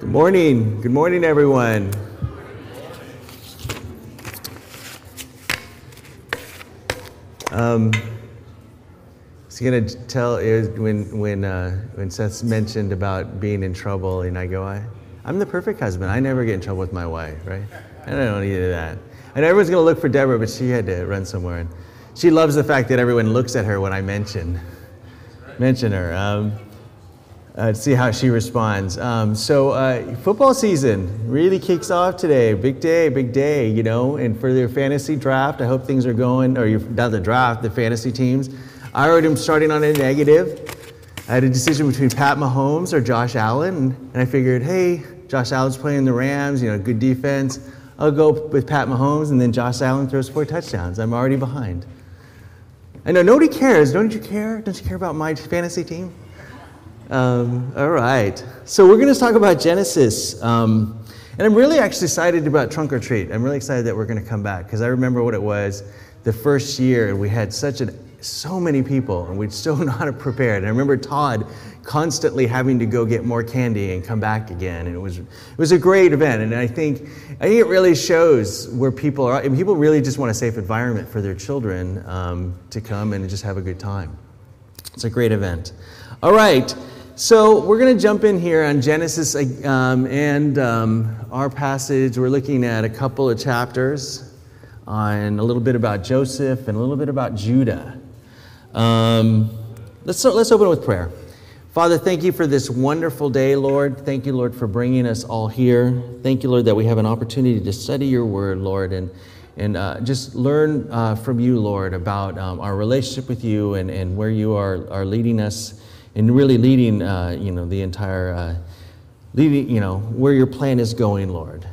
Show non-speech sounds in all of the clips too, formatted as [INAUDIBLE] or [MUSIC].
Good morning. Good morning, everyone. Um, I was going to tell when when uh, when Seth mentioned about being in trouble, and I go, I, I'm the perfect husband. I never get in trouble with my wife, right? I don't need that. And everyone's going to look for Deborah, but she had to run somewhere. And she loves the fact that everyone looks at her when I mention mention her. Um, uh, see how she responds. Um, so, uh, football season really kicks off today. Big day, big day, you know. And for their fantasy draft, I hope things are going, or you've done the draft, the fantasy teams. I already am starting on a negative. I had a decision between Pat Mahomes or Josh Allen, and I figured, hey, Josh Allen's playing the Rams, you know, good defense. I'll go with Pat Mahomes, and then Josh Allen throws four touchdowns. I'm already behind. I know nobody cares. Don't you care? Don't you care about my fantasy team? Um, all right. So we're going to talk about Genesis. Um, and I'm really actually excited about Trunk or Treat. I'm really excited that we're going to come back because I remember what it was the first year, and we had such a so many people, and we'd so [LAUGHS] not prepared. And I remember Todd constantly having to go get more candy and come back again, and it was it was a great event. And I think I think it really shows where people are. People really just want a safe environment for their children um, to come and just have a good time. It's a great event. All right. So we're going to jump in here on Genesis um, and um, our passage. We're looking at a couple of chapters on a little bit about Joseph and a little bit about Judah. Um, let's, let's open with prayer. Father, thank you for this wonderful day, Lord. Thank you, Lord, for bringing us all here. Thank you, Lord, that we have an opportunity to study your word, Lord, and, and uh, just learn uh, from you, Lord, about um, our relationship with you and, and where you are, are leading us and really leading, uh, you know, the entire, uh, leading, you know, where your plan is going, Lord.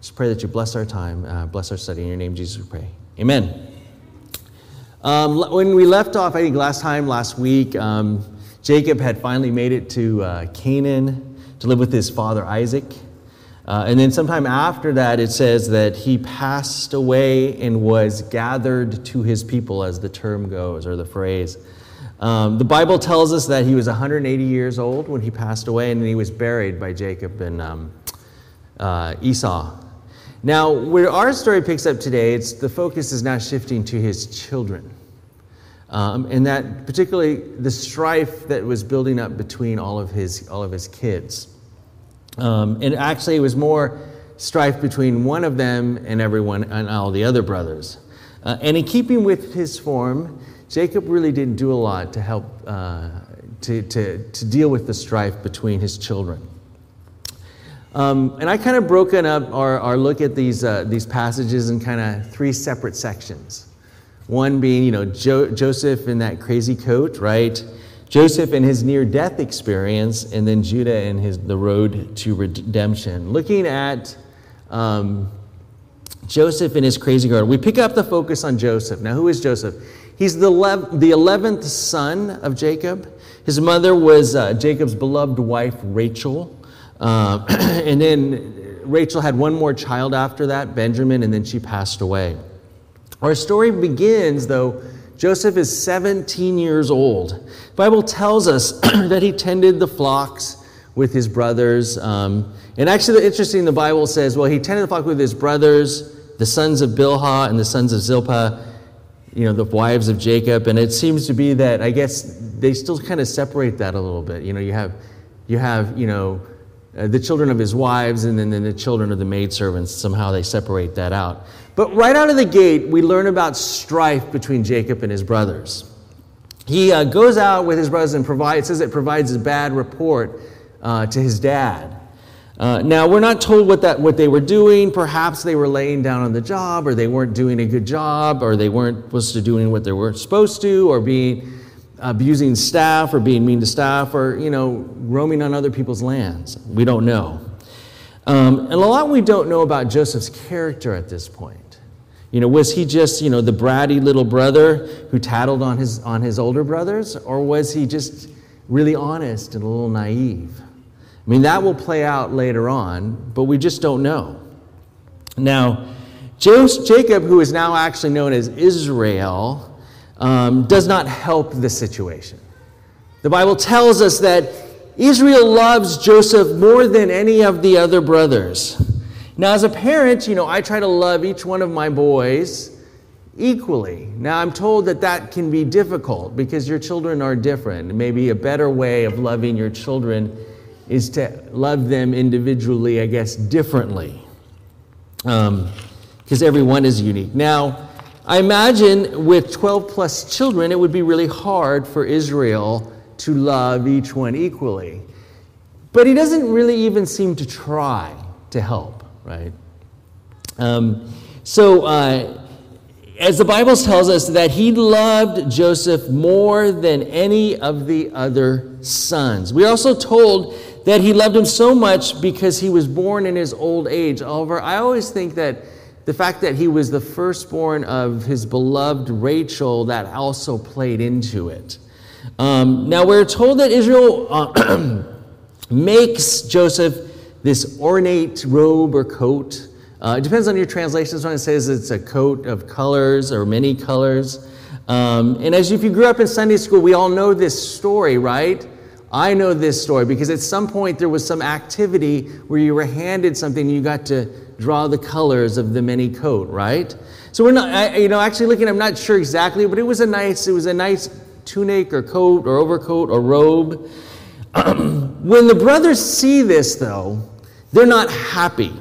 Just pray that you bless our time, uh, bless our study. In your name, Jesus, we pray. Amen. Um, when we left off, I think last time, last week, um, Jacob had finally made it to uh, Canaan to live with his father Isaac. Uh, and then sometime after that, it says that he passed away and was gathered to his people, as the term goes, or the phrase. Um, the Bible tells us that he was 180 years old when he passed away, and he was buried by Jacob and um, uh, Esau. Now, where our story picks up today, it's, the focus is now shifting to his children. Um, and that particularly the strife that was building up between all of his, all of his kids. Um, and actually, it was more strife between one of them and everyone and all the other brothers. Uh, and in keeping with his form, Jacob really didn't do a lot to help uh, to, to, to deal with the strife between his children. Um, and I kind of broken up our, our look at these, uh, these passages in kind of three separate sections. One being, you know, jo- Joseph in that crazy coat, right? Joseph in his near death experience, and then Judah and his, the road to redemption. Looking at um, Joseph and his crazy garden, we pick up the focus on Joseph. Now, who is Joseph? He's the, the 11th son of Jacob. His mother was uh, Jacob's beloved wife, Rachel. Uh, [CLEARS THROAT] and then Rachel had one more child after that, Benjamin, and then she passed away. Our story begins, though, Joseph is 17 years old. The Bible tells us [CLEARS THROAT] that he tended the flocks with his brothers. Um, and actually, interesting, the Bible says, well, he tended the flock with his brothers, the sons of Bilhah and the sons of Zilpah you know, the wives of Jacob. And it seems to be that, I guess, they still kind of separate that a little bit. You know, you have, you have, you know, uh, the children of his wives and then, then the children of the maidservants. Somehow they separate that out. But right out of the gate, we learn about strife between Jacob and his brothers. He uh, goes out with his brothers and provides, says it provides a bad report uh, to his dad. Uh, now, we're not told what, that, what they were doing. Perhaps they were laying down on the job, or they weren't doing a good job, or they weren't supposed to doing what they weren't supposed to, or being abusing staff, or being mean to staff, or, you know, roaming on other people's lands. We don't know. Um, and a lot we don't know about Joseph's character at this point. You know, was he just, you know, the bratty little brother who tattled on his, on his older brothers, or was he just really honest and a little naive? I mean, that will play out later on, but we just don't know. Now, Jacob, who is now actually known as Israel, um, does not help the situation. The Bible tells us that Israel loves Joseph more than any of the other brothers. Now, as a parent, you know, I try to love each one of my boys equally. Now, I'm told that that can be difficult because your children are different. Maybe a better way of loving your children is to love them individually, I guess, differently. Because um, everyone is unique. Now, I imagine with 12 plus children, it would be really hard for Israel to love each one equally. But he doesn't really even seem to try to help, right? Um, so, uh, as the Bible tells us, that he loved Joseph more than any of the other sons. We're also told that he loved him so much because he was born in his old age. However, I always think that the fact that he was the firstborn of his beloved Rachel, that also played into it. Um, now, we're told that Israel uh, [CLEARS THROAT] makes Joseph this ornate robe or coat. Uh, it depends on your translation. It says it's a coat of colors or many colors. Um, and as if you grew up in Sunday school, we all know this story, right? I know this story because at some point there was some activity where you were handed something and you got to draw the colors of the many coat, right? So we're not, I, you know, actually looking, I'm not sure exactly, but it was a nice, it was a nice tunic or coat or overcoat or robe. [CLEARS THROAT] when the brothers see this, though, they're not happy.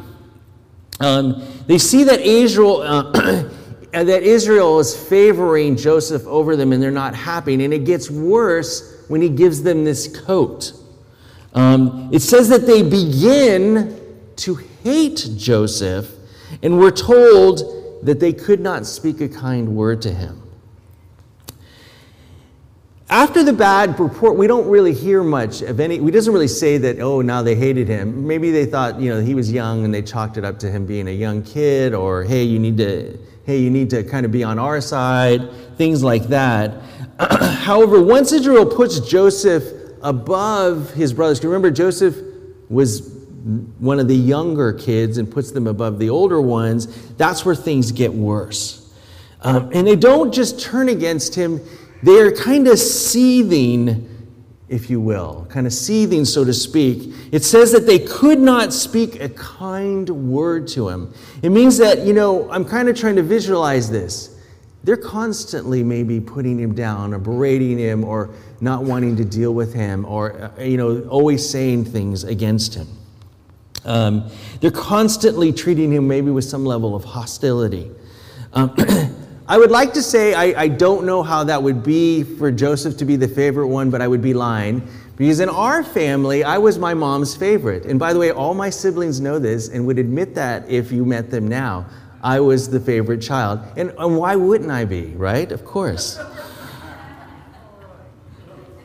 Um, they see that Israel, uh, [CLEARS THROAT] that Israel is favoring Joseph over them, and they're not happy. And it gets worse when he gives them this coat. Um, it says that they begin to hate Joseph, and we're told that they could not speak a kind word to him. After the bad report, we don't really hear much of any. We doesn't really say that. Oh, now they hated him. Maybe they thought you know he was young and they chalked it up to him being a young kid, or hey, you need to hey, you need to kind of be on our side, things like that. [CLEARS THROAT] However, once Israel puts Joseph above his brothers, remember Joseph was one of the younger kids and puts them above the older ones, that's where things get worse. Um, and they don't just turn against him they are kind of seething, if you will, kind of seething, so to speak. It says that they could not speak a kind word to him. It means that, you know, I'm kind of trying to visualize this. They're constantly maybe putting him down or berating him or not wanting to deal with him or, uh, you know, always saying things against him. Um, they're constantly treating him maybe with some level of hostility. Um, [CLEARS THROAT] I would like to say I, I don't know how that would be for Joseph to be the favorite one, but I would be lying. Because in our family, I was my mom's favorite. And by the way, all my siblings know this and would admit that if you met them now. I was the favorite child. And, and why wouldn't I be, right? Of course.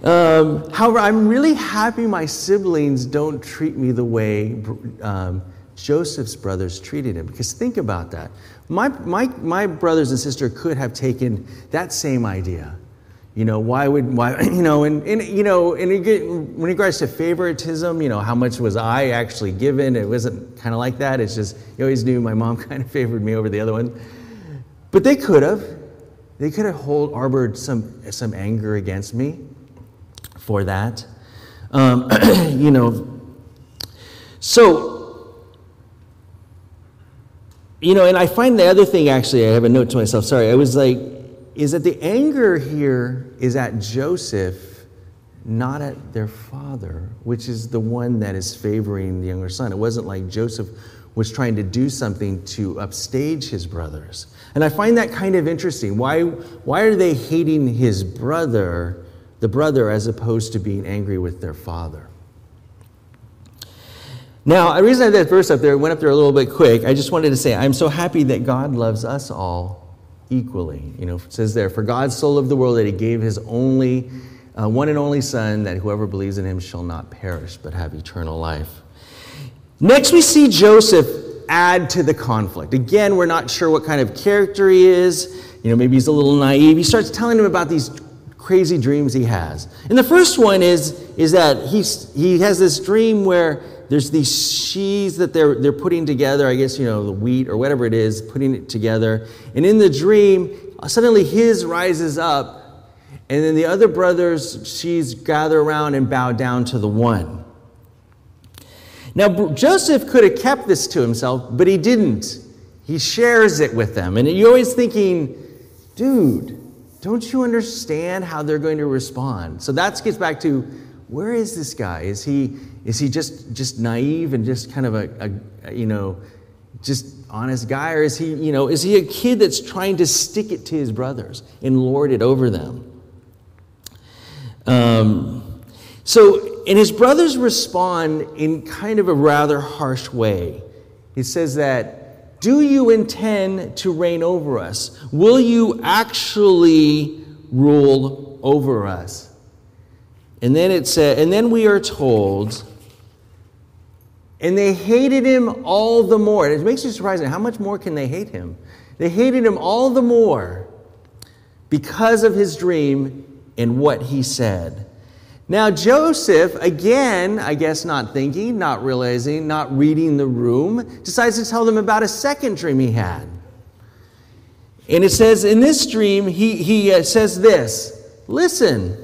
Um, however, I'm really happy my siblings don't treat me the way um, Joseph's brothers treated him. Because think about that. My, my, my brothers and sister could have taken that same idea. You know, why would, why, [CLEARS THROAT] you know, and, and you know, in, in regards to favoritism, you know, how much was I actually given? It wasn't kind of like that. It's just, you always knew my mom [LAUGHS] kind of favored me over the other one. But they could have. They could have hold, harbored some, some anger against me for that. Um, [CLEARS THROAT] you know, so you know, and I find the other thing actually, I have a note to myself, sorry, I was like, is that the anger here is at Joseph, not at their father, which is the one that is favoring the younger son. It wasn't like Joseph was trying to do something to upstage his brothers. And I find that kind of interesting. Why, why are they hating his brother, the brother, as opposed to being angry with their father? Now, the reason I had that verse up there, went up there a little bit quick, I just wanted to say, I'm so happy that God loves us all equally. You know, it says there, For God so loved the world that he gave his only, uh, one and only Son, that whoever believes in him shall not perish, but have eternal life. Next, we see Joseph add to the conflict. Again, we're not sure what kind of character he is. You know, maybe he's a little naive. He starts telling him about these crazy dreams he has. And the first one is, is that he's, he has this dream where there's these sheaves that they're, they're putting together, I guess, you know, the wheat or whatever it is, putting it together. And in the dream, suddenly his rises up And then the other brothers, she's gather around and bow down to the one. Now, Joseph could have kept this to himself, but he didn't. He shares it with them. And you're always thinking, dude, don't you understand how they're going to respond? So that gets back to where is this guy? Is he, is he just, just naive and just kind of a, a you know, just honest guy? Or is he, you know, is he a kid that's trying to stick it to his brothers and lord it over them? Um, so, and his brothers respond in kind of a rather harsh way. He says that do you intend to reign over us? Will you actually rule over us? And then it said, and then we are told, and they hated him all the more. And it makes you surprising. How much more can they hate him? They hated him all the more because of his dream and what he said. Now, Joseph, again, I guess not thinking, not realizing, not reading the room, decides to tell them about a second dream he had. And it says, in this dream, he, he uh, says this Listen,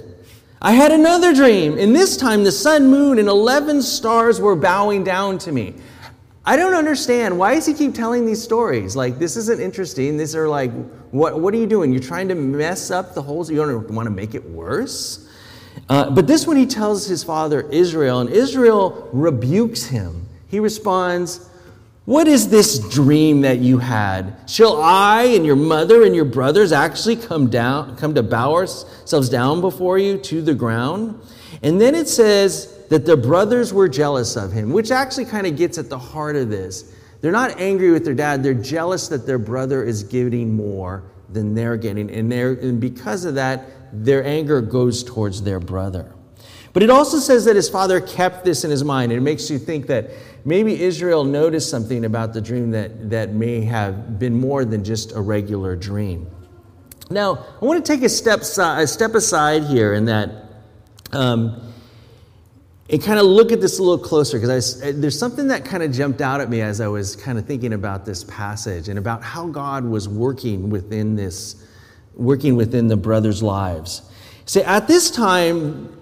I had another dream, and this time the sun, moon, and 11 stars were bowing down to me. I don't understand. Why does he keep telling these stories? Like, this isn't interesting. These are like, what, what are you doing? You're trying to mess up the whole, you don't want to make it worse? Uh, but this one he tells his father Israel, and Israel rebukes him. He responds, What is this dream that you had? Shall I and your mother and your brothers actually come down, come to bow ourselves down before you to the ground? And then it says that the brothers were jealous of him, which actually kind of gets at the heart of this. They're not angry with their dad, they're jealous that their brother is getting more than they're getting. And, they're, and because of that, their anger goes towards their brother. But it also says that his father kept this in his mind. It makes you think that maybe Israel noticed something about the dream that, that may have been more than just a regular dream. Now, I want to take a step, a step aside here in that um, and kind of look at this a little closer because there's something that kind of jumped out at me as I was kind of thinking about this passage and about how God was working within this working within the brothers' lives. See, at this time,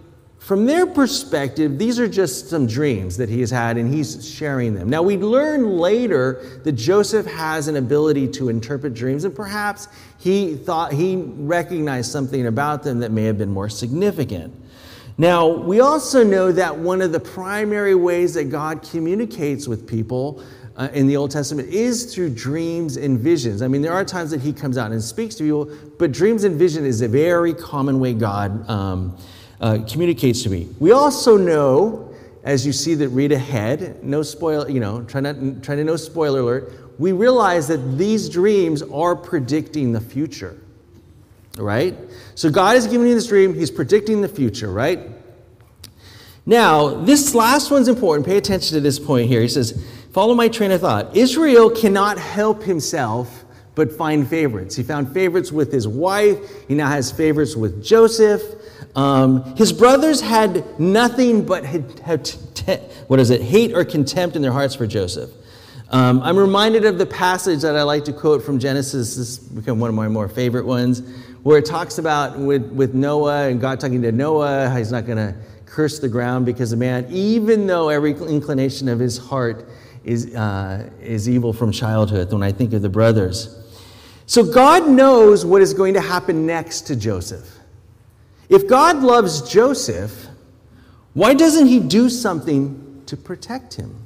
from their perspective, these are just some dreams that he has had, and he's sharing them. Now, we learn later that Joseph has an ability to interpret dreams, and perhaps he thought he recognized something about them that may have been more significant. Now, we also know that one of the primary ways that God communicates with people uh, in the Old Testament is through dreams and visions. I mean, there are times that he comes out and speaks to people, but dreams and vision is a very common way God um, uh, communicates to me. We also know, as you see that read ahead, no spoil, you know, try not try to no spoiler alert. We realize that these dreams are predicting the future, right? So God is giving you this dream; He's predicting the future, right? Now, this last one's important. Pay attention to this point here. He says, Follow my train of thought. Israel cannot help himself but find favorites. He found favorites with his wife, he now has favorites with Joseph. Um, his brothers had nothing but what is it, hate or contempt in their hearts for Joseph. Um, I'm reminded of the passage that I like to quote from Genesis. This has become one of my more favorite ones, where it talks about with, with Noah and God talking to Noah, he's not going to curse the ground because of man, even though every inclination of his heart is, uh, is evil from childhood when I think of the brothers. So God knows what is going to happen next to Joseph. If God loves Joseph, why doesn't he do something to protect him?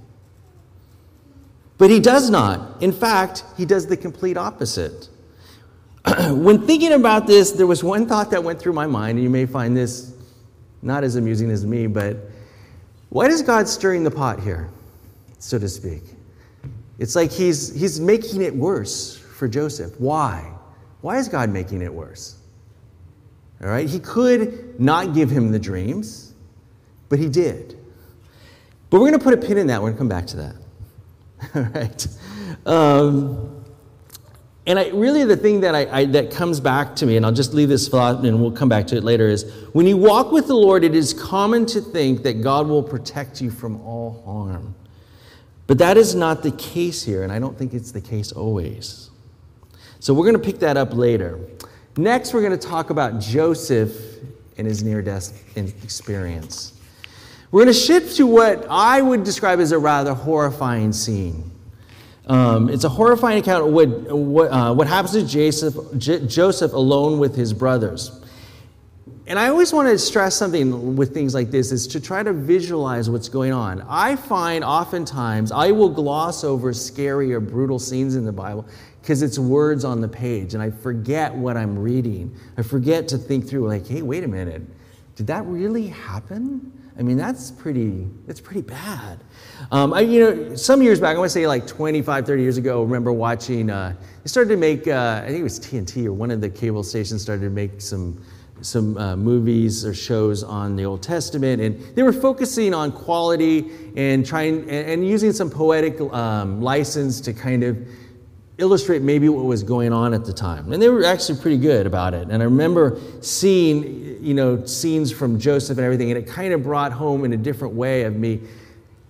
But he does not. In fact, he does the complete opposite. [CLEARS THROAT] when thinking about this, there was one thought that went through my mind, and you may find this not as amusing as me, but why is God stirring the pot here? so to speak. It's like he's, he's making it worse for Joseph. Why? Why is God making it worse? All right, he could not give him the dreams, but he did. But we're going to put a pin in that. We're going to come back to that. [LAUGHS] All right. Um, and I, really, the thing that, I, I, that comes back to me, and I'll just leave this thought and we'll come back to it later, is when you walk with the Lord, it is common to think that God will protect you from all harm. But that is not the case here, and I don't think it's the case always. So we're going to pick that up later. Next, we're going to talk about Joseph and his near death experience. We're going to shift to what I would describe as a rather horrifying scene. Um, it's a horrifying account of what, what, uh, what happens to Joseph, J- Joseph alone with his brothers. And I always want to stress something with things like this is to try to visualize what's going on. I find oftentimes I will gloss over scary or brutal scenes in the Bible because it's words on the page and I forget what I'm reading. I forget to think through like, hey, wait a minute. Did that really happen? I mean, that's pretty, that's pretty bad. Um, I, you know, some years back, I want to say like 25, 30 years ago, I remember watching, uh, they started to make, uh, I think it was TNT or one of the cable stations started to make some some uh, movies or shows on the Old Testament, and they were focusing on quality and trying and, and using some poetic um, license to kind of illustrate maybe what was going on at the time. And they were actually pretty good about it. And I remember seeing, you know, scenes from Joseph and everything, and it kind of brought home in a different way of me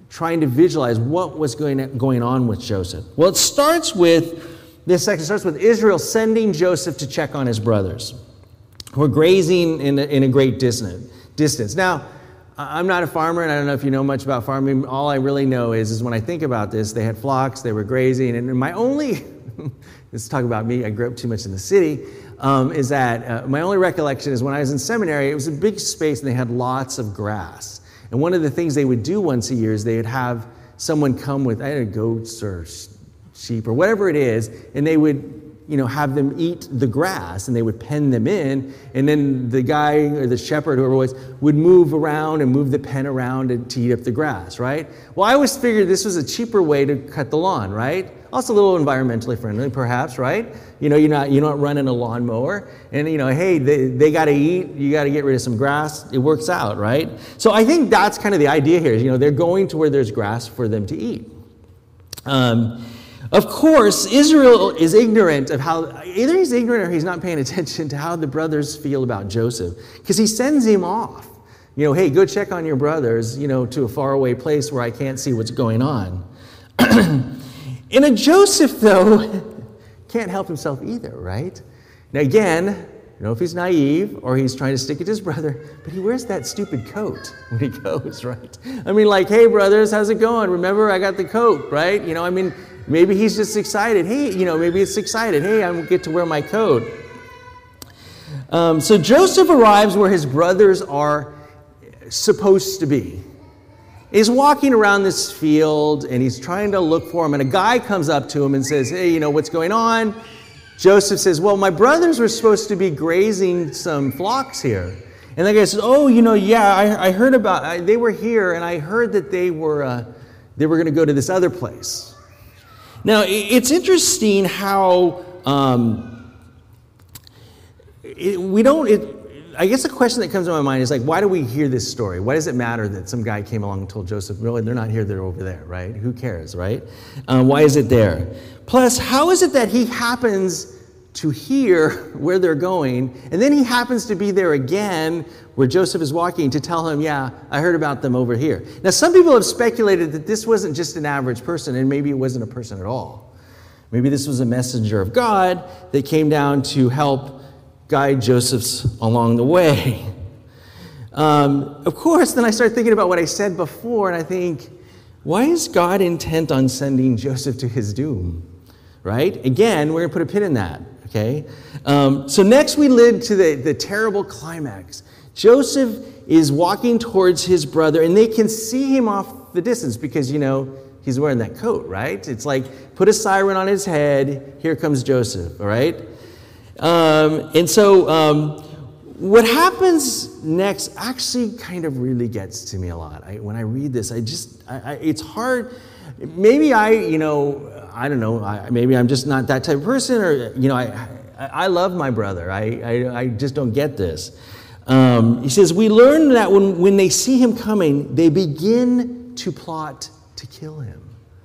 trying to visualize what was going, going on with Joseph. Well, it starts with this section starts with Israel sending Joseph to check on his brothers. who are grazing in a, in a great distance. Now, I'm not a farmer, and I don't know if you know much about farming. All I really know is, is when I think about this, they had flocks, they were grazing, and my only, [LAUGHS] let's talk about me, I grew up too much in the city, um, is that uh, my only recollection is when I was in seminary, it was a big space and they had lots of grass. And one of the things they would do once a year is they would have someone come with, know, goats or sheep or whatever it is, and they would you know, have them eat the grass and they would pen them in. And then the guy or the shepherd, whoever it was, would move around and move the pen around to, to eat up the grass, right? Well, I always figured this was a cheaper way to cut the lawn, right? Also a little environmentally friendly, perhaps, right? You know, you're not, you're not running a lawnmower. And, you know, hey, they, they got to eat. You got to get rid of some grass. It works out, right? So I think that's kind of the idea here. You know, they're going to where there's grass for them to eat. Um, of course, Israel is ignorant of how, either he's ignorant or he's not paying attention to how the brothers feel about Joseph, because he sends him off. You know, hey, go check on your brothers, you know, to a faraway place where I can't see what's going on. [CLEARS THROAT] and a Joseph, though, [LAUGHS] can't help himself either, right? Now, again, you know if he's naive or he's trying to stick it to his brother, but he wears that stupid coat [LAUGHS] when he goes, right? I mean, like, hey, brothers, how's it going? Remember, I got the coat, right? You know, I mean, maybe he's just excited. Hey, you know, maybe it's excited. Hey, I get to wear my coat. Um, so Joseph arrives where his brothers are supposed to be. He's walking around this field and he's trying to look for him, and a guy comes up to him and says, Hey, you know, what's going on? Joseph says, Well, my brothers were supposed to be grazing some flocks here. And the guy says, Oh, you know, yeah, I, I heard about I, they were here, and I heard that they were, uh, they were going to go to this other place. Now, it's interesting how um, it, we don't. It, I guess the question that comes to my mind is like, why do we hear this story? Why does it matter that some guy came along and told Joseph, really, they're not here, they're over there, right? Who cares, right? Um, why is it there? Plus, how is it that he happens to hear [LAUGHS] where they're going, and then he happens to be there again where Joseph is walking to tell him, Yeah, I heard about them over here. Now, some people have speculated that this wasn't just an average person, and maybe it wasn't a person at all. Maybe this was a messenger of God that came down to help guide Joseph's along the way. Um, of course, then I start thinking about what I said before, and I think, why is God intent on sending Joseph to his doom? right? Again, we're going to put a pin in that, okay? Um, so next we lead to the, the terrible climax. Joseph is walking towards his brother, and they can see him off the distance because, you know, he's wearing that coat, right? It's like, put a siren on his head, here comes Joseph, all right? Um, and so um, what happens next actually kind of really gets to me a lot. I, when I read this, I just, I, I, it's hard. Maybe I, you know, I don't know, maybe I'm just not that type of person, or, you know, I, I, love my brother. I, I, I, just don't get this. Um, he says, We learn that when, when they see him coming, they begin to plot to kill him.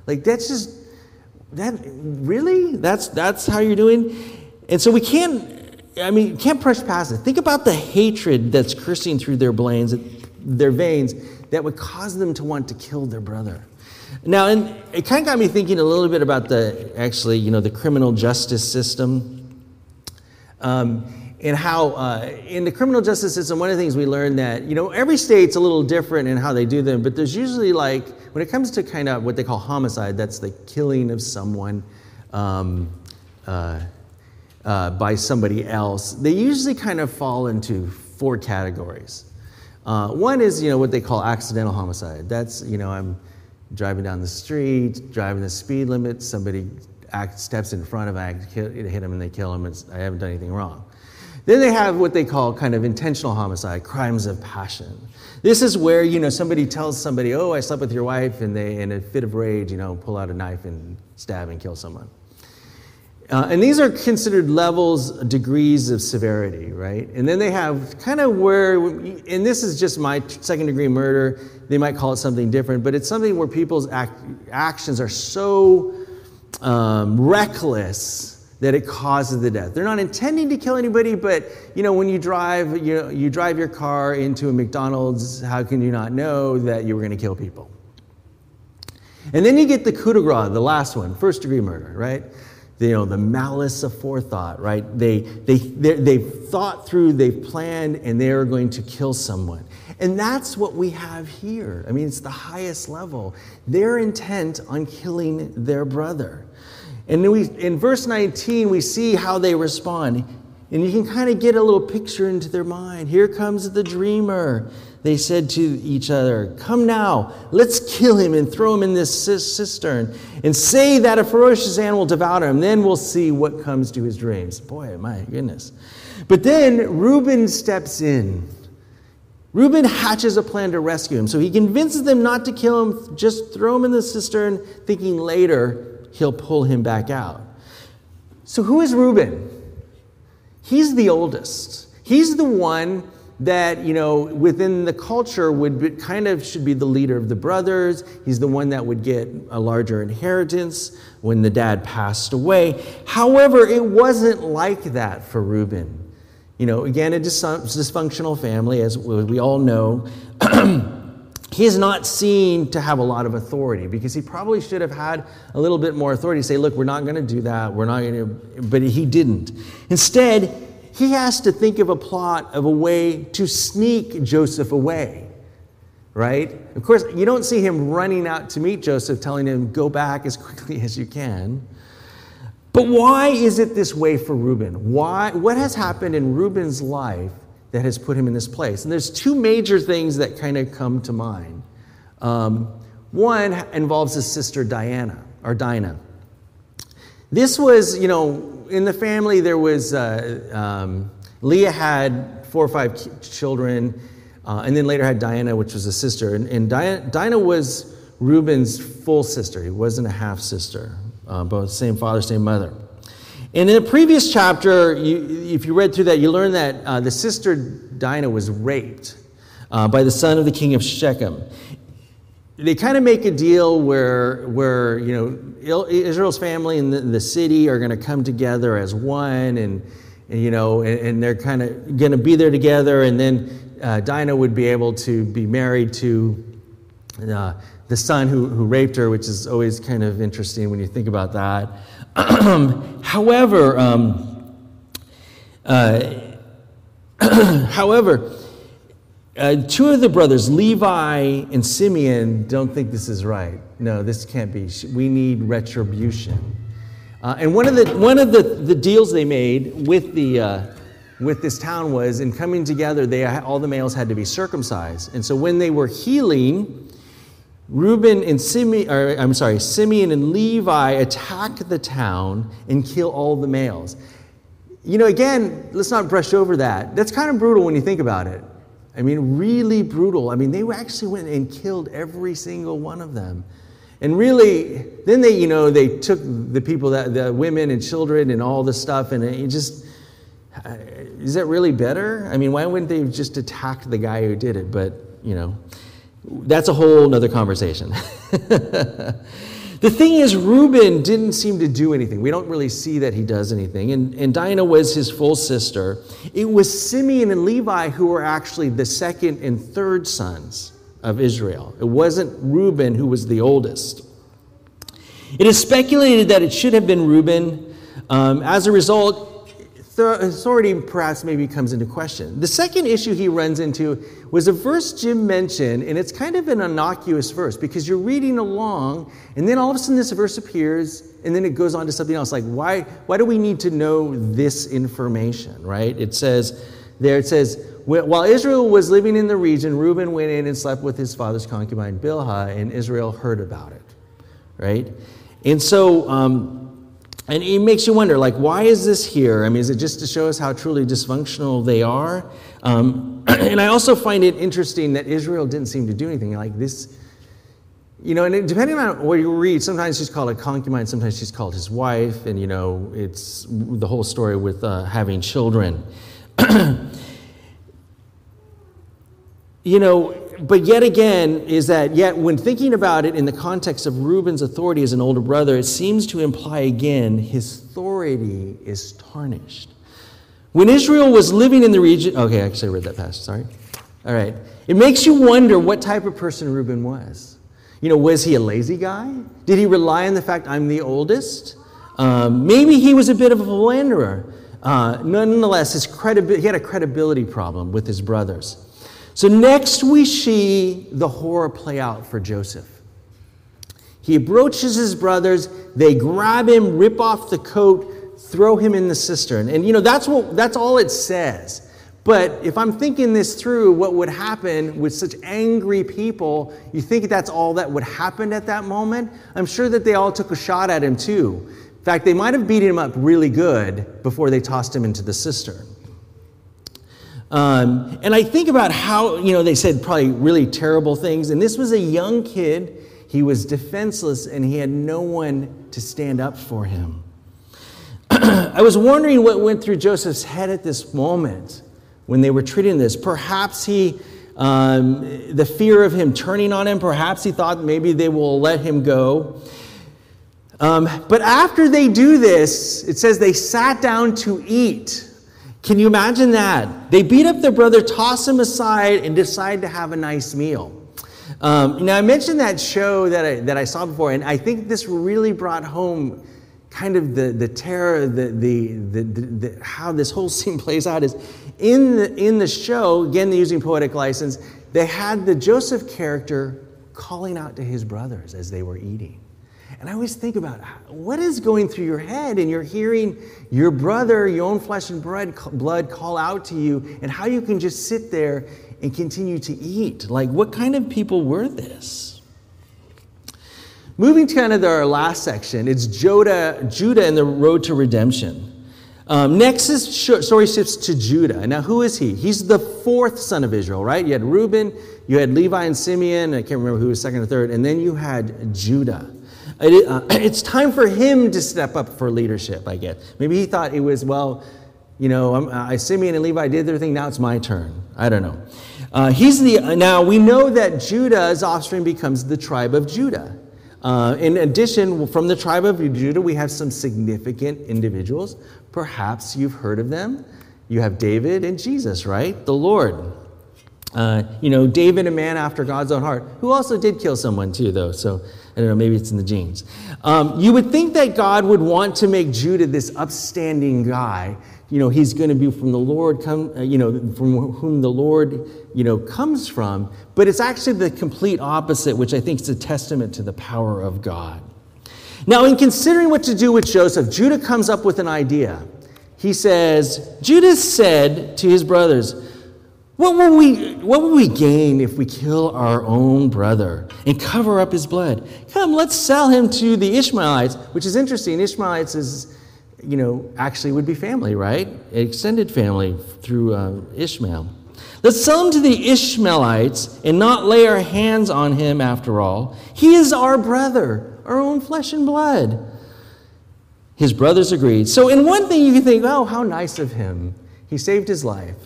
Like, that's just, that, really? That's, that's how you're doing? And so we can't, I mean, can't push past it. Think about the hatred that's coursing through their veins, their veins that would cause them to want to kill their brother. Now, and it kind of got me thinking a little bit about the actually, you know, the criminal justice system. Um, and how uh, in the criminal justice system, one of the things we learned that, you know, every state's a little different in how they do them, but there's usually like, when it comes to kind of what they call homicide, that's the killing of someone um, uh, uh, by somebody else, they usually kind of fall into four categories. Uh, one is, you know, what they call accidental homicide. That's, you know, I'm driving down the street, driving the speed limit, somebody act, steps in front of I hit, hit them and they kill them, I haven't done anything wrong. Then they have what they call kind of intentional homicide, crimes of passion. This is where, you know, somebody tells somebody, oh, I slept with your wife, and they, in a fit of rage, you know, pull out a knife and stab and kill someone. Uh, and these are considered levels, degrees of severity, right? And then they have kind of where, and this is just my second degree murder, they might call it something different, but it's something where people's act, actions are so um, reckless that it causes the death. They're not intending to kill anybody, but you know, when you drive, you, you drive your car into a McDonald's, how can you not know that you were going to kill people? And then you get the coup de grace, the last one, first degree murder, right? You know, the malice of forethought, right? They, they, they've thought through, they've planned, and they are going to kill someone. And that's what we have here. I mean, it's the highest level. They're intent on killing their brother. And we, in verse 19, we see how they respond. And you can kind of get a little picture into their mind. Here comes the dreamer. They said to each other, Come now, let's kill him and throw him in this cistern and say that a ferocious animal devoured him. Then we'll see what comes to his dreams. Boy, my goodness. But then Reuben steps in. Reuben hatches a plan to rescue him. So he convinces them not to kill him, just throw him in the cistern, thinking later he'll pull him back out. So who is Reuben? He's the oldest. He's the one that you know within the culture would be, kind of should be the leader of the brothers. He's the one that would get a larger inheritance when the dad passed away. However it wasn't like that for reuben. You know again a dysfunctional family as we all know [CLEARS THROAT] he is not seen to have a lot of authority because he probably should have had a little bit more authority to say look we're not going to do that we're not going to but he didn't instead he has to think of a plot of a way to sneak Joseph away, right? Of course, you don't see him running out to meet Joseph, telling him, go back as quickly [LAUGHS] as you can. But why is it this way for Reuben? Why, what has happened in Reuben's life that has put him in this place? And there's two major things that kind of come to mind. Um, one involves his sister Diana, or Dinah. This was, you know, in the family, there was uh, um, Leah had four or five children, uh, and then later had Diana, which was a sister. And, and Diana, Dinah was Reuben's full sister. He wasn't a half sister, uh, both same father, same mother. And in the previous chapter, you, if you read through that, you learn that uh, the sister Dinah was raped uh, by the son of the king of Shechem they kind of make a deal where, where you know, Israel's family and the, the city are going to come together as one, and, and you know, and, and they're kind of going to be there together, and then uh, Dinah would be able to be married to uh, the son who, who raped her, which is always kind of interesting when you think about that. [CLEARS THROAT] however, um, uh, [CLEARS THROAT] however, uh, two of the brothers, Levi and Simeon, don't think this is right. No, this can't be. We need retribution. Uh, and one of the one of the, the deals they made with the uh, with this town was in coming together, they all the males had to be circumcised. And so when they were healing, Reuben and Simeon, or I'm sorry, Simeon and Levi attack the town and kill all the males. You know, again, let's not brush over that. That's kind of brutal when you think about it. I mean, really brutal. I mean, they actually went and killed every single one of them. And really, then they, you know, they took the people, that, the women and children and all the stuff, and it just, is that really better? I mean, why wouldn't they just attack the guy who did it? But, you know, that's a whole nother conversation. [LAUGHS] The thing is, Reuben didn't seem to do anything. We don't really see that he does anything. And, and Dinah was his full sister. It was Simeon and Levi who were actually the second and third sons of Israel. It wasn't Reuben who was the oldest. It is speculated that it should have been Reuben. Um, as a result, authority perhaps maybe comes into question. The second issue he runs into was a verse Jim mentioned, and it's kind of an innocuous verse because you're reading along, and then all of a sudden this verse appears, and then it goes on to something else. Like, why, why do we need to know this information, right? It says, there it says, while Israel was living in the region, Reuben went in and slept with his father's concubine Bilhah, and Israel heard about it, right? And so, um, and it makes you wonder, like, why is this here? I mean, is it just to show us how truly dysfunctional they are? Um, [CLEARS THROAT] and I also find it interesting that Israel didn't seem to do anything like this. You know, and depending on what you read, sometimes she's called a concubine, sometimes she's called his wife, and you know, it's the whole story with uh, having children. [CLEARS THROAT] you know, but yet again, is that yet when thinking about it in the context of Reuben's authority as an older brother, it seems to imply again his authority is tarnished. When Israel was living in the region, okay, actually, I read that passage, sorry. All right. It makes you wonder what type of person Reuben was. You know, was he a lazy guy? Did he rely on the fact I'm the oldest? Um, maybe he was a bit of a philanderer. Uh, nonetheless, his credibi- he had a credibility problem with his brothers. So, next we see the horror play out for Joseph. He approaches his brothers, they grab him, rip off the coat, throw him in the cistern. And you know, that's, what, that's all it says. But if I'm thinking this through, what would happen with such angry people, you think that's all that would happen at that moment? I'm sure that they all took a shot at him too. In fact, they might have beat him up really good before they tossed him into the cistern. Um, and I think about how, you know, they said probably really terrible things. And this was a young kid. He was defenseless and he had no one to stand up for him. [CLEARS THROAT] I was wondering what went through Joseph's head at this moment when they were treating this. Perhaps he, um, the fear of him turning on him, perhaps he thought maybe they will let him go. Um, but after they do this, it says they sat down to eat. Can you imagine that? They beat up their brother, toss him aside, and decide to have a nice meal. Um, now, I mentioned that show that I, that I saw before, and I think this really brought home kind of the, the terror, the, the, the, the, how this whole [LAUGHS] scene plays out is in the, in the show, again, using poetic license, they had the Joseph character calling out to his brothers as they were eating. And I always think about what is going through your head, and you're hearing your brother, your own flesh and blood, call out to you, and how you can just sit there and continue to eat. Like, what kind of people were this? Moving to kind of our last section, it's Judah, Judah and the road to redemption. Um, next, this story shifts to Judah. Now, who is he? He's the fourth son of Israel, right? You had Reuben, you had Levi and Simeon, I can't remember who was second or third, and then you had Judah. It, uh, [CLEARS THROAT] it's time for him to step up for leadership, I guess. Maybe he thought it was, well, you know, um, uh, Simeon and Levi did their thing, now it's my turn. I don't know. Uh, he's the, uh, now, we know that Judah's offspring becomes the tribe of Judah. Uh, in addition, from the tribe of Judah, we have some significant individuals. Perhaps you've heard of them. You have David and Jesus, right? The Lord. Uh, you know, David, a man after God's own heart, who also did kill someone too, though. So I don't know, maybe it's in the genes. Um, you would think that God would want to make Judah this upstanding guy. You know, he's going to be from the Lord, come, uh, you know, from whom the Lord, you know, comes from. But it's actually the complete opposite, which I think is a testament to the power of God. Now, in considering what to do with Joseph, Judah comes up with an idea. He says, Judah said to his brothers, what will, we, what will we gain if we kill our own brother and cover up his blood? Come, let's sell him to the Ishmaelites, which is interesting. Ishmaelites is, you know, actually would be family, right? Extended family through uh, Ishmael. Let's sell him to the Ishmaelites and not lay our hands on him after all. He is our brother, our own flesh and blood. His brothers agreed. So, in one thing, you can think, oh, how nice of him. He saved his life.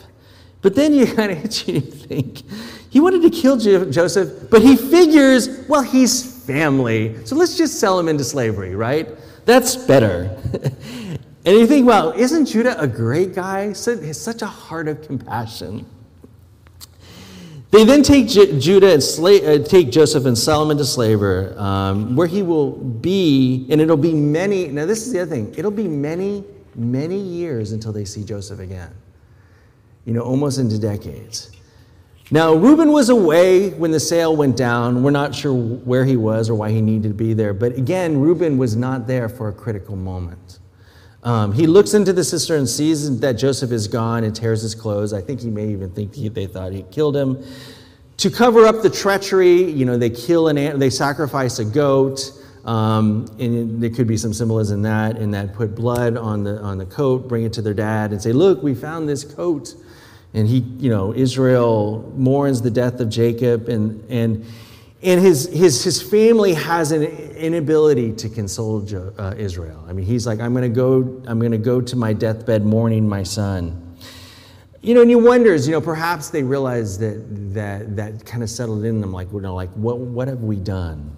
But then you kind of and think, he wanted to kill Joseph, but he figures, well, he's family, so let's just sell him into slavery, right? That's better. [LAUGHS] and you think, well, isn't Judah a great guy? Such a heart of compassion. They then take Judah and sla- uh, take Joseph and sell him into slavery, um, where he will be, and it'll be many. Now, this is the other thing. It'll be many many years until they see Joseph again. You know, almost into decades. Now, Reuben was away when the sale went down. We're not sure where he was or why he needed to be there. But again, Reuben was not there for a critical moment. Um, he looks into the cistern and sees that Joseph is gone and tears his clothes. I think he may even think he, they thought he killed him. To cover up the treachery, you know, they kill an they sacrifice a goat. Um, and there could be some symbolism in that, and that put blood on the on the coat, bring it to their dad, and say, "Look, we found this coat." And he, you know, Israel mourns the death of Jacob, and and and his, his, his family has an inability to console uh, Israel. I mean, he's like, I'm to go, I'm to go to my deathbed mourning my son. You know, and he wonders, you know, perhaps they realize that that, that kind of settled in them, like, you know, like, what, what have we done?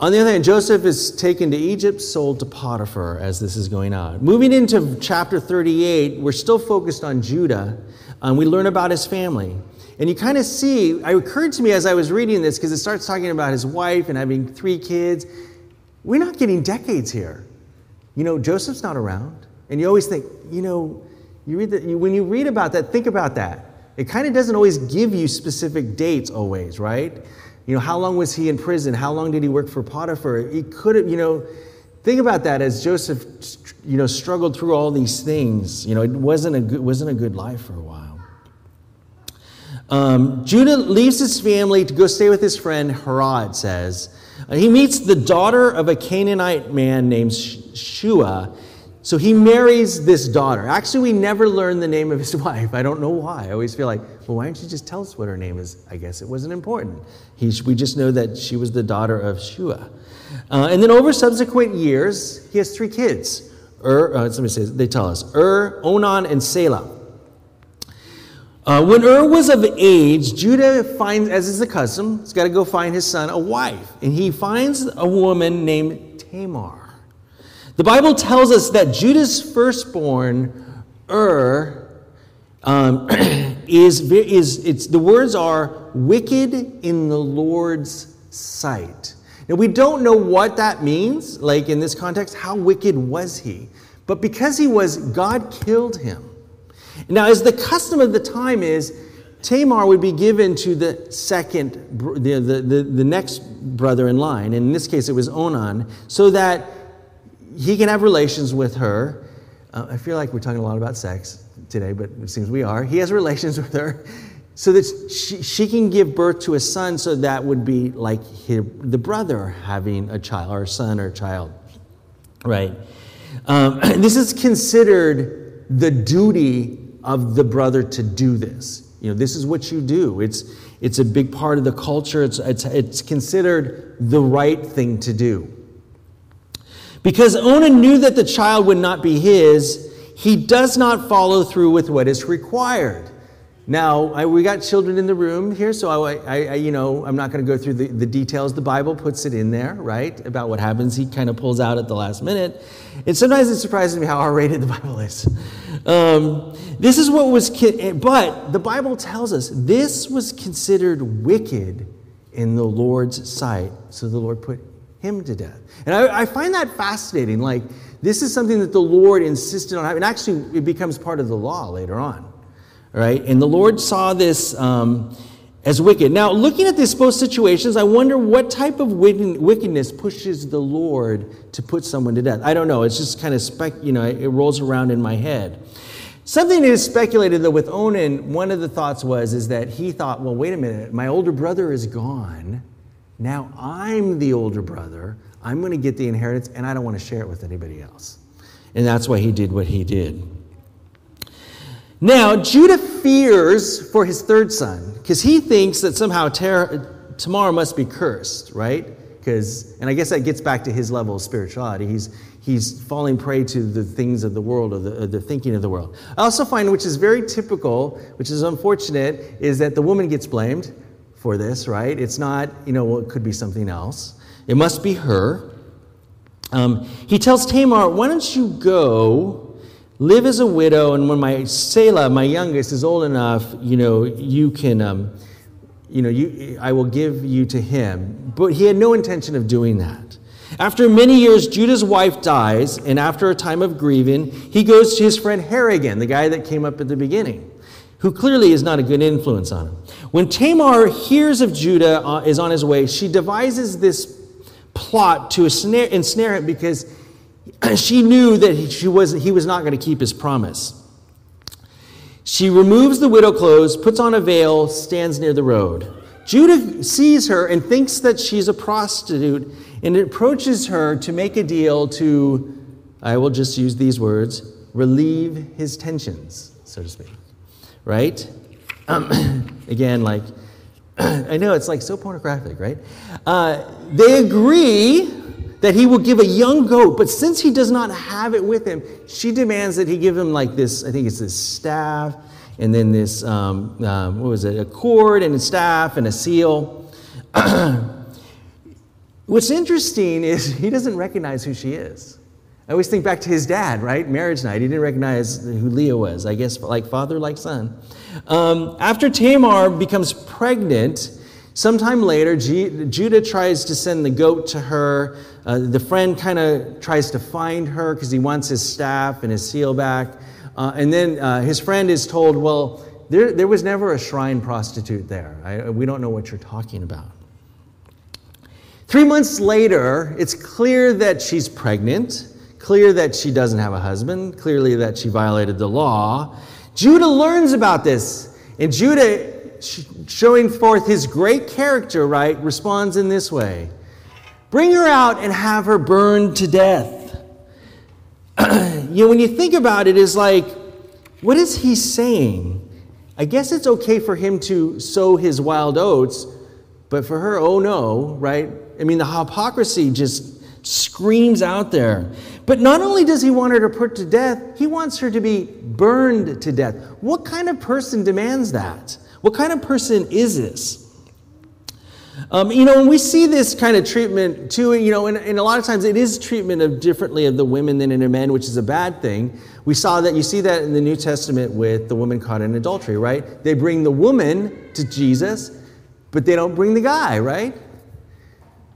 On the other hand, Joseph is taken to Egypt, sold to Potiphar as this is going on. Moving into chapter 38, we're still focused on Judah, and we learn about his family. And you kind of see, it occurred to me as I was reading this, because it starts talking about his wife and having three kids. We're not getting decades here. You know, Joseph's not around. And you always think, you know, you read the, when you read about that, think about that. It kind of doesn't always give you specific dates, always, right? You know, how long was he in prison? How long did he work for Potiphar? He could have, you know, think about that as Joseph, you know, struggled through all these things. You know, it wasn't a good, wasn't a good life for a while. Um, Judah leaves his family to go stay with his friend Herod, says. Uh, he meets the daughter of a Canaanite man named Shua. So he marries this daughter. Actually, we never learn the name of his [LAUGHS] wife. I don't know why. I always feel like, well, why don't you just tell us what her name is? I guess it wasn't important. He, we just know that she was the daughter of Shua. Uh, and then over subsequent years, he has three kids. Ur, uh, somebody says, they tell us, Ur, Onan, and Selah. Uh, when Ur was of age, Judah finds, as is the custom, he's got to go find his son a wife. And he finds a woman named Tamar. The Bible tells us that Judah's firstborn, Ur, um, [CLEARS THROAT] is, is it's, the words are wicked in the Lord's sight. Now, we don't know what that means, like in this context, how wicked was he? But because he was, God killed him. Now, as the custom of the time is, Tamar would be given to the second, the, the, the, the next brother in line. And in this case, it was Onan, so that he can have relations with her. Uh, I feel like we're talking a lot about sex today, but it seems we are. He has relations with her so that she, she can give birth to a son, so that would be like his, the brother having a child, or a son or a child. Right? Um, [CLEARS THROAT] this is considered the duty of the brother to do this. You know, this is what you do. It's, it's a big part of the culture, it's, it's, it's considered the right thing to do. Because Onan knew that the child would not be his, he does not follow through with what is required. Now, I, we got children in the room here, so I, I, you know, I'm not going to go through the, the details. The Bible puts it in there, right, about what happens. He kind of pulls out at the last minute. And sometimes it surprises me how R rated the Bible is. Um, this is what was, but the Bible tells us this was considered wicked in the Lord's sight. So the Lord put him to death. And I, I find that fascinating. Like, this is something that the Lord insisted on having. Actually, it becomes part of the law later on right? And the Lord saw this um, as wicked. Now, looking at these both situations, I wonder what type of wickedness pushes the Lord to put someone to death. I don't know. It's just kind of spec, you know, it rolls around in my head. Something is speculated though with Onan. One of the thoughts was is that he thought, well, wait a minute, my older brother is gone. Now I'm the older brother. I'm going to get the inheritance, and I don't want to share it with anybody else. And that's why he did what he did. Now, Judah fears for his third son because he thinks that somehow Ter- Tamar must be cursed, right? Because, and I guess that gets back to his level of spirituality. He's, he's falling prey to the things of the world or the, or the thinking of the world. I also find, which is very typical, which is unfortunate, is that the woman gets blamed for this, right? It's not, you know, well, it could be something else. It must be her. Um, he tells Tamar, Why don't you go live as a widow, and when my Selah, my youngest, is old enough, you know, you can, um, you know, you, I will give you to him. But he had no intention of doing that. After many years, Judah's wife dies, and after a time of grieving, he goes to his friend Harrigan, the guy that came up at the beginning, who clearly is not a good influence on him. When Tamar hears of Judah uh, is on his way, she devises this plot to ensnare, ensnare him because [CLEARS THROAT] she knew that he, she was, he was not going to keep his promise. She removes the widow clothes, puts on a veil, stands near the road. Judah sees her and thinks that she's a prostitute and approaches her to make a deal to, I will just use these words, relieve his tensions, so to speak. Right? Um, [CLEARS THROAT] again, like, [CLEARS THROAT] I know it's like so pornographic, right? Uh, they agree that he will give a young goat, but since he does not have it with him, she demands that he give him like this, I think it's this staff, and then this, um, um, what was it, a cord and a staff and a seal. [CLEARS THROAT] What's interesting is he doesn't recognize who she is. I always think back to his dad, right? Marriage night. He didn't recognize who Leah was. I guess like father, like son. Um, after Tamar becomes pregnant, sometime later, G- Judah tries to send the goat to her. Uh, the friend kind of tries to find her because he wants his staff and his seal back. Uh, and then uh, his friend is told, Well, there, there was never a shrine prostitute there. I, we don't know what you're talking about. Three months later, it's clear that she's pregnant, clear that she doesn't have a husband, clearly that she violated the law. Judah learns about this, and Judah, showing forth his great character, right, responds in this way Bring her out and have her burned to death. [CLEARS THROAT] you know, when you think about it, it's like, what is he saying? I guess it's okay for him to sow his wild oats, but for her, oh no, right? I mean, the hypocrisy just screams out there. But not only does he want her to put to death, he wants her to be burned to death. What kind of person demands that? What kind of person is this? Um, you know, and we see this kind of treatment too, you know, and, and, a lot of times it is treatment of differently of the women than in the men, which is a bad thing. We saw that, you see that in the New Testament with the woman caught in adultery, right? They bring the woman to Jesus, but they don't bring the guy, right?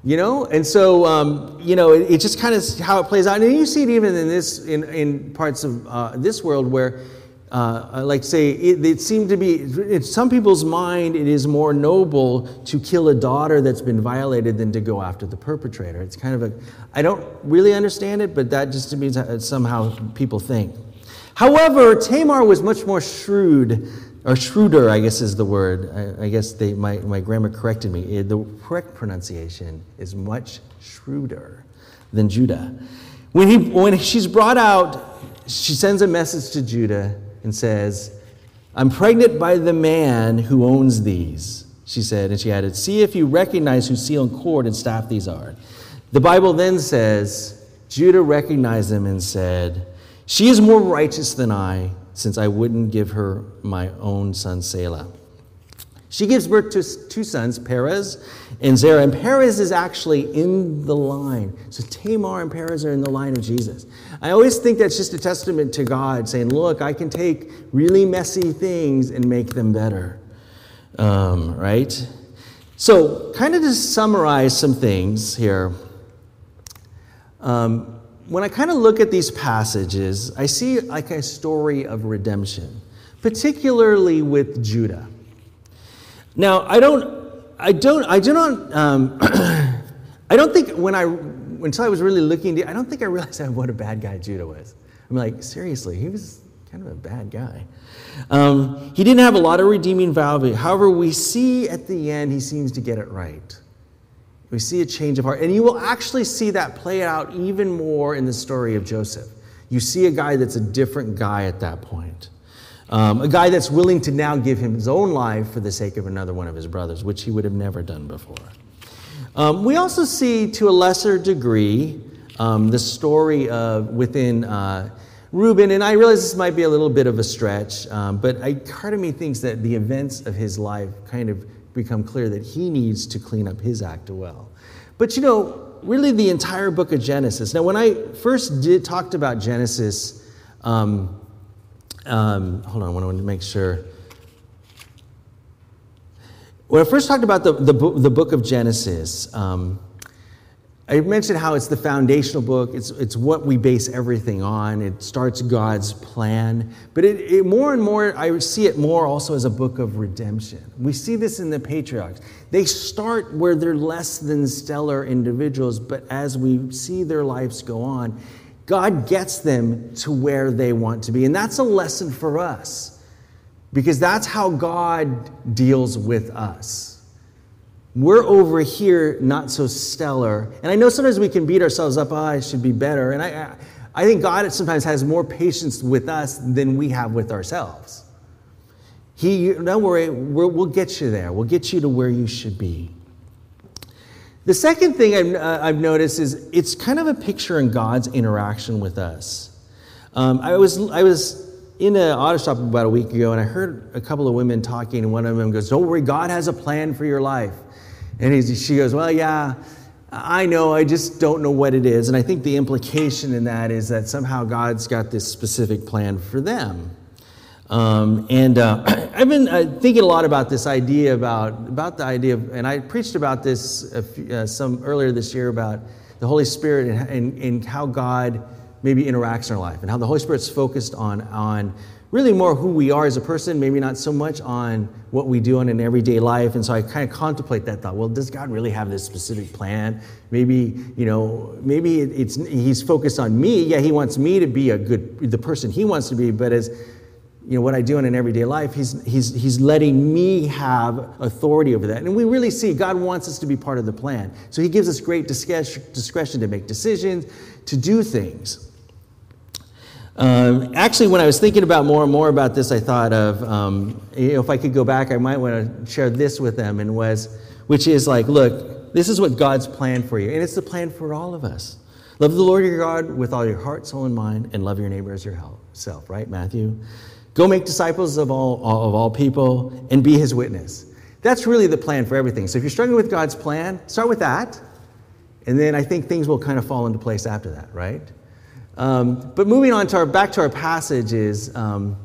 You know, and so um, you know, it, just kind of how it plays out, and you see it even in this in, in parts of uh, this world where, uh, like say, it, it seemed to be in some people's mind, it is more noble to kill a daughter that's been violated than to go after the perpetrator. It's kind of a, I don't really understand it, but that just means somehow people think. However, Tamar was much more shrewd or shrewder, I guess is the word. I, I guess they, my, my grammar corrected me. The correct pronunciation is much shrewder than Judah. When, he, when she's brought out, she sends a message to Judah and says, I'm pregnant by the man who owns these, she said. And she added, See if you recognize whose seal and cord and staff these are. The Bible then says, Judah recognized them and said, She is more righteous than I since I wouldn't give her my own son Selah. She gives birth to two sons, Perez and Zerah. And Perez is actually in the line. So Tamar and Perez are in the line of Jesus. I always think that's just a testament to God saying, look, I can take really messy things and make them better. Um, right? So, kind of to summarize some things here. Um, when I kind of look at these passages, I see like a story of redemption, particularly with Judah. Now, I don't, I don't, I do not, um, [CLEARS THROAT] I don't think when I, until I was really looking, I don't think I realized [LAUGHS] what a bad guy Judah was. I'm like, seriously, he was kind of a bad guy. Um, he didn't have a lot of redeeming value. However, we see at the end he seems to get it right. We see a change of heart. And you will actually see that play out even more in the story of Joseph. You see a guy that's a different guy at that point. Um, a guy that's willing to now give him his own life for the sake of another one of his brothers, which he would have never done before. Um, we also see, to a lesser degree, um, the story of within uh, Reuben, and I realize this might be a little bit of a stretch, um, but I, part of me thinks that the events of his life kind of become clear that he needs to clean up his act well. But you know, really the entire book of Genesis. Now, when I first did talked about Genesis, um, um, hold on, I want to make sure. When I first talked about the, the, the book of Genesis, um, I mentioned how it's the foundational book. It's, it's what we base everything on. It starts God's plan. But it, it, more and more, I see it more also as a book of redemption. We see this in the patriarchs. They start where they're less than stellar individuals, but as we see their lives go on, God gets them to where they want to be. And that's a lesson for us because that's how God deals with us. We're over here not so stellar. And I know sometimes we can beat ourselves up, oh, I should be better. And I, I think God sometimes has more patience with us than we have with ourselves. He, don't worry, we will get you there. We'll get you to where you should be. The second thing I've, uh, I've noticed is it's kind of a picture in God's interaction with us. Um, I, was, I was in an auto shop about a week ago and I heard a couple of women talking, and one of them goes, Don't worry, God has a plan for your life. And she goes, Well, yeah, I know, I just don't know what it is. And I think the implication in that is that somehow God's got this specific plan for them. Um, and uh, [CLEARS THROAT] I've been uh, thinking a lot about this idea about, about the idea of, and I preached about this few, uh, some earlier this year about the Holy Spirit and, and, and how God maybe interacts in our life and how the Holy Spirit's focused on, on really more who we are as a person, maybe not so much on what we do in an everyday life. And so I kind of contemplate that thought. Well, does God really have this specific plan? Maybe, you know, maybe it's He's focused on me. Yeah, He wants me to be a good the person He wants to be, but as you know, what I do in an everyday life, he's, he's, he's letting me have authority over that. And we really see God wants us to be part of the plan. So he gives us great discretion to make decisions, to do things. Um, actually, when I was thinking about more and more about this, I thought of um, you know, if I could go back, I might want to share this with them, and was which is like, look, this is what God's plan for you, and it's the plan for all of us. Love the Lord your God with all your heart, soul, and mind, and love your neighbor as yourself. Right, Matthew? Go make disciples of all, of all people and be His witness. That's really the plan for everything. So if you're struggling with God's plan, start with that, and then I think things will kind of fall into place after that. Right? Um, but moving on to our, back to our passage is um,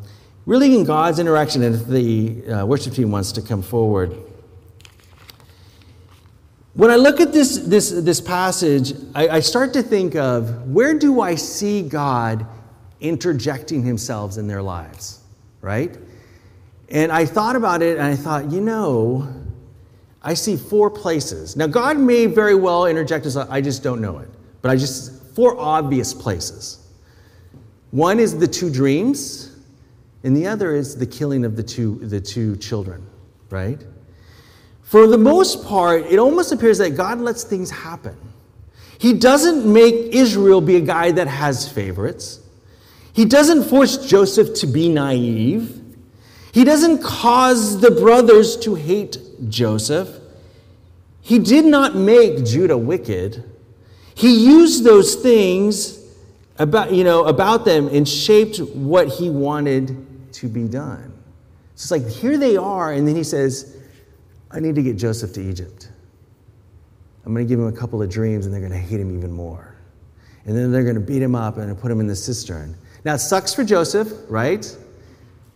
really in God's interaction, and if the uh, worship team wants to come forward. When I look at this, this, this passage, I, I start to think of where do I see God interjecting himself in their lives, right? And I thought about it and I thought, you know, I see four places. Now, God may very well interject us, I just don't know it. But I just, four obvious places. One is the two dreams, and the other is the killing of the two, the two children, right? For the most part, it almost appears that God lets things happen. He doesn't make Israel be a guy that has favorites. He doesn't force Joseph to be naive. He doesn't cause the brothers to hate Joseph. He did not make Judah wicked. He used those things about, you know, about them and shaped what he wanted to be done. So it's like, here they are, and then he says, I need to get Joseph to Egypt. I'm going to give him a couple of dreams, and they're going to hate him even more. And then they're going to beat him up and put him in the cistern. Now, it sucks for Joseph, right?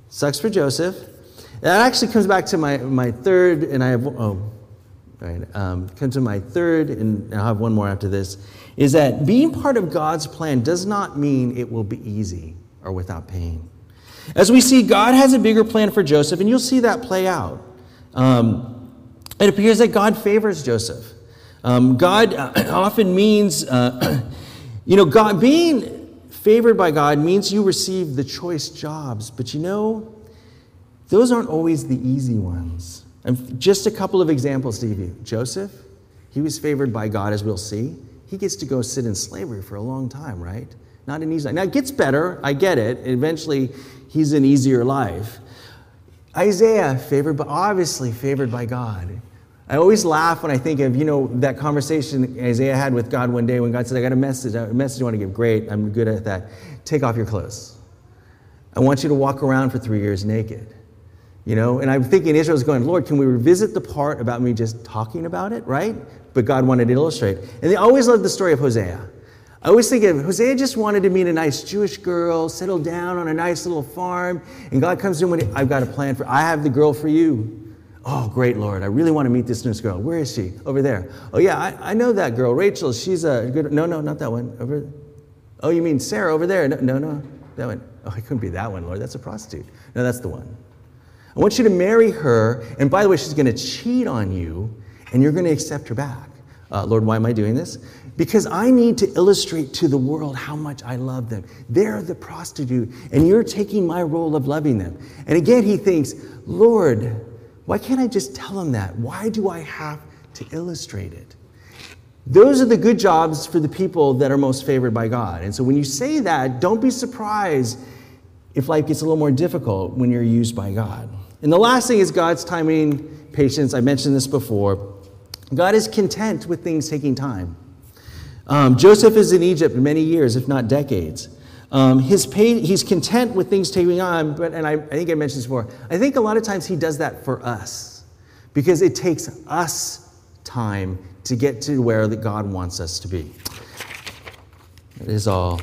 Sucks for Joseph. That actually comes back to my, my third, and I have, oh, right, um, come to my third, and I'll have one more after this, is that being part of God's plan does not mean it will be easy or without pain. As we see, God has a bigger plan for Joseph, and you'll see that play out. Um, it appears that God favors Joseph. Um, God uh, [CLEARS THROAT] often means, uh, [CLEARS THROAT] you know, God being favored by God means you receive the choice jobs, but you know, those aren't always the easy ones. And just a couple of examples to give you. Joseph, he was favored by God, as we'll see. He gets to go sit in slavery for a long time, right? Not an easy life. Now, it gets better. I get it. Eventually, he's an easier life. Isaiah, favored, but obviously favored by God. I always laugh when I think of, you know, that conversation Isaiah had with God one day when God said, I got a message, a message I want to give. Great, I'm good at that. Take off your clothes. I want you to walk around for three years naked. You know, and I'm thinking Israel Israel's going, Lord, can we revisit the part about me just talking about it, right? But God wanted to illustrate. And they always love the story of Hosea. I always think of Hosea just wanted to meet a nice Jewish girl, settle down on a nice little farm, and God comes to him when I've got a plan for I have the girl for you. Oh, great, Lord. I really want to meet this nice girl. Where is she? Over there. Oh, yeah, I, I know that girl. Rachel, she's a good. No, no, not that one. Over. Oh, you mean Sarah over there? No, no, no. That one. Oh, it couldn't be that one, Lord. That's a prostitute. No, that's the one. I want you to marry her. And by the way, she's going to cheat on you, and you're going to accept her back. Uh, Lord, why am I doing this? Because I need to illustrate to the world how much I love them. They're the prostitute, and you're taking my role of loving them. And again, he thinks, Lord, why can't I just tell them that? Why do I have to illustrate it? Those are the good jobs for the people that are most favored by God. And so when you say that, don't be surprised if life gets a little more difficult when you're used by God. And the last thing is God's timing, patience. I mentioned this before. God is content with things taking time. Um, Joseph is in Egypt many years, if not decades. Um, his pain, he's content with things taking on, but, and I, I think I mentioned this before, I think a lot of times he does that for us because it takes us time to get to where that God wants us to be. It is all